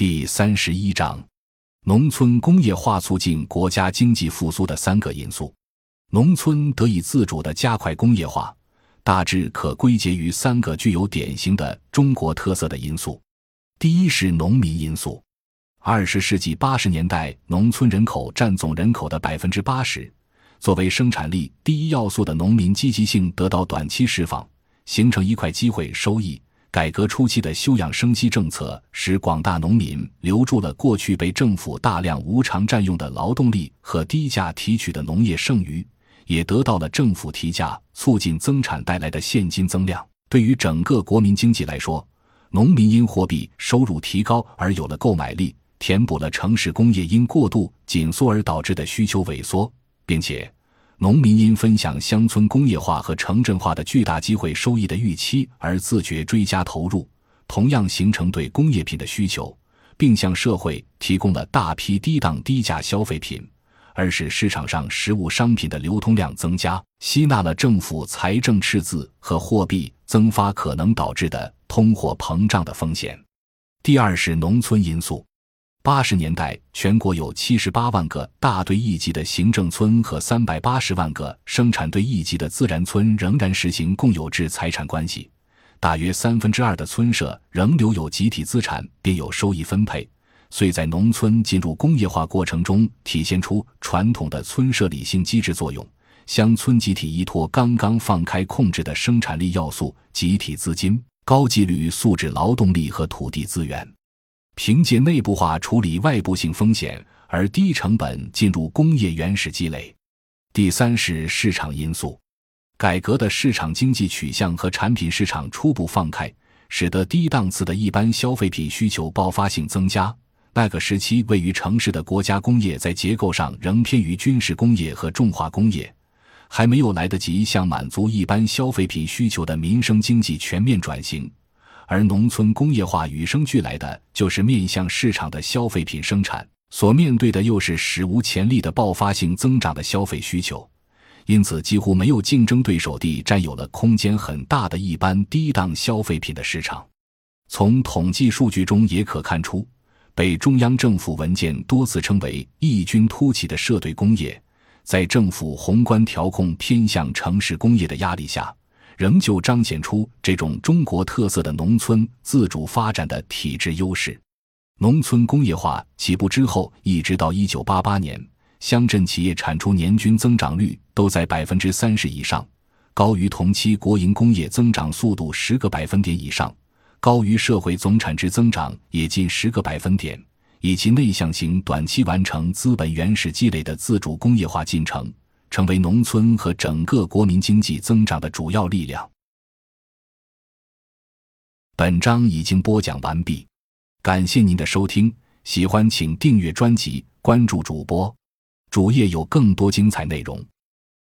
第三十一章：农村工业化促进国家经济复苏的三个因素。农村得以自主的加快工业化，大致可归结于三个具有典型的中国特色的因素。第一是农民因素。二十世纪八十年代，农村人口占总人口的百分之八十，作为生产力第一要素的农民积极性得到短期释放，形成一块机会收益。改革初期的休养生息政策，使广大农民留住了过去被政府大量无偿占用的劳动力和低价提取的农业剩余，也得到了政府提价促进增产带来的现金增量。对于整个国民经济来说，农民因货币收入提高而有了购买力，填补了城市工业因过度紧缩而导致的需求萎缩，并且。农民因分享乡村工业化和城镇化的巨大机会收益的预期而自觉追加投入，同样形成对工业品的需求，并向社会提供了大批低档低价消费品，而使市场上实物商品的流通量增加，吸纳了政府财政赤字和货币增发可能导致的通货膨胀的风险。第二是农村因素。八十年代，全国有七十八万个大队一级的行政村和三百八十万个生产队一级的自然村仍然实行共有制财产关系，大约三分之二的村社仍留有集体资产，并有收益分配，遂在农村进入工业化过程中体现出传统的村社理性机制作用。乡村集体依托刚刚放开控制的生产力要素、集体资金、高纪律素质劳动力和土地资源。凭借内部化处理外部性风险，而低成本进入工业原始积累。第三是市场因素，改革的市场经济取向和产品市场初步放开，使得低档次的一般消费品需求爆发性增加。那个时期，位于城市的国家工业在结构上仍偏于军事工业和重化工业，还没有来得及向满足一般消费品需求的民生经济全面转型。而农村工业化与生俱来的就是面向市场的消费品生产，所面对的又是史无前例的爆发性增长的消费需求，因此几乎没有竞争对手地占有了空间很大的一般低档消费品的市场。从统计数据中也可看出，被中央政府文件多次称为异军突起的社队工业，在政府宏观调控偏向城市工业的压力下。仍旧彰显出这种中国特色的农村自主发展的体制优势。农村工业化起步之后，一直到一九八八年，乡镇企业产出年均增长率都在百分之三十以上，高于同期国营工业增长速度十个百分点以上，高于社会总产值增长也近十个百分点，以及内向型短期完成资本原始积累的自主工业化进程。成为农村和整个国民经济增长的主要力量。本章已经播讲完毕，感谢您的收听，喜欢请订阅专辑，关注主播，主页有更多精彩内容。